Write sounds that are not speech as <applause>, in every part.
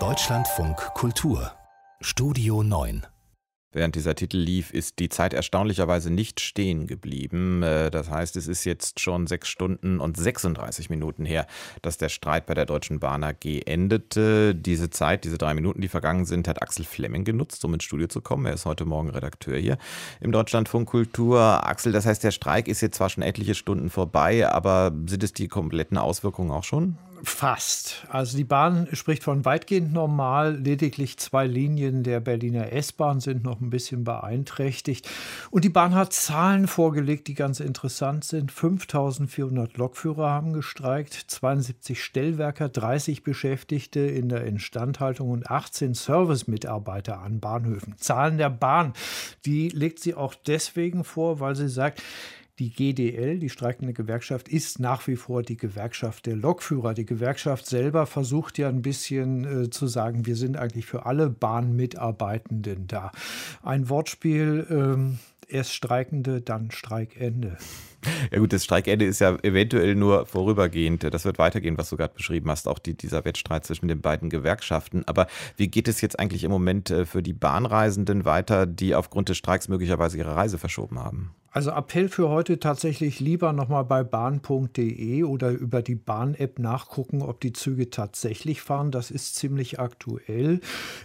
Deutschlandfunk Kultur Studio 9 Während dieser Titel lief, ist die Zeit erstaunlicherweise nicht stehen geblieben. Äh, das heißt, es ist jetzt schon sechs Stunden und 36 Minuten her, dass der Streit bei der Deutschen Bahn AG endete. Diese Zeit, diese drei Minuten, die vergangen sind, hat Axel Flemming genutzt, um ins Studio zu kommen. Er ist heute Morgen Redakteur hier im Deutschlandfunk Kultur. Axel, das heißt, der Streik ist jetzt zwar schon etliche Stunden vorbei, aber sind es die kompletten Auswirkungen auch schon? Fast. Also die Bahn spricht von weitgehend normal. Lediglich zwei Linien der Berliner S-Bahn sind noch ein bisschen beeinträchtigt. Und die Bahn hat Zahlen vorgelegt, die ganz interessant sind. 5400 Lokführer haben gestreikt, 72 Stellwerker, 30 Beschäftigte in der Instandhaltung und 18 Servicemitarbeiter an Bahnhöfen. Zahlen der Bahn, die legt sie auch deswegen vor, weil sie sagt, die GDL, die streikende Gewerkschaft, ist nach wie vor die Gewerkschaft der Lokführer. Die Gewerkschaft selber versucht ja ein bisschen äh, zu sagen, wir sind eigentlich für alle Bahnmitarbeitenden da. Ein Wortspiel, ähm, erst Streikende, dann Streikende. Ja gut, das Streikende ist ja eventuell nur vorübergehend. Das wird weitergehen, was du gerade beschrieben hast, auch die, dieser Wettstreit zwischen den beiden Gewerkschaften. Aber wie geht es jetzt eigentlich im Moment äh, für die Bahnreisenden weiter, die aufgrund des Streiks möglicherweise ihre Reise verschoben haben? Also Appell für heute tatsächlich lieber nochmal bei bahn.de oder über die Bahn-App nachgucken, ob die Züge tatsächlich fahren. Das ist ziemlich aktuell.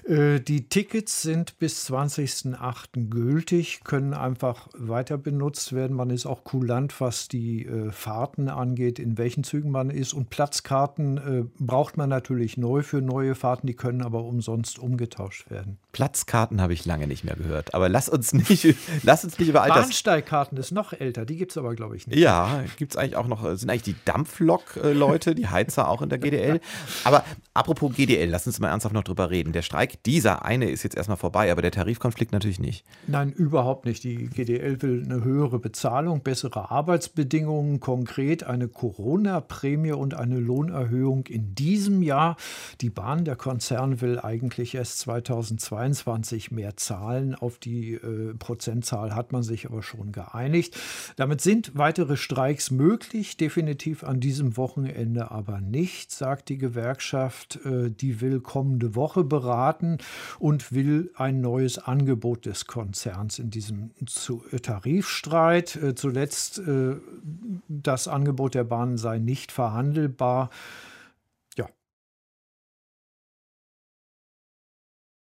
Äh, die Tickets sind bis 20.08. gültig, können einfach weiter benutzt werden. Man ist auch kulant, was die äh, Fahrten angeht, in welchen Zügen man ist. Und Platzkarten äh, braucht man natürlich neu für neue Fahrten, die können aber umsonst umgetauscht werden. Platzkarten habe ich lange nicht mehr gehört. Aber lass uns <laughs> nicht, lass uns nicht über Alters... Bahnsteigkarten ist noch älter. Die gibt es aber, glaube ich, nicht. Ja, gibt es eigentlich auch noch. Sind eigentlich die Dampflok-Leute, die Heizer auch in der GDL. <laughs> Aber apropos GDL, lass uns mal ernsthaft noch drüber reden. Der Streik, dieser eine ist jetzt erstmal vorbei, aber der Tarifkonflikt natürlich nicht. Nein, überhaupt nicht. Die GDL will eine höhere Bezahlung, bessere Arbeitsbedingungen, konkret eine Corona-Prämie und eine Lohnerhöhung in diesem Jahr. Die Bahn, der Konzern, will eigentlich erst 2022 2022 mehr zahlen. Auf die äh, Prozentzahl hat man sich aber schon geeinigt. Damit sind weitere Streiks möglich, definitiv an diesem Wochenende aber nicht, sagt die Gewerkschaft. Äh, die will kommende Woche beraten und will ein neues Angebot des Konzerns in diesem Tarifstreit. Äh, zuletzt äh, das Angebot der Bahn sei nicht verhandelbar.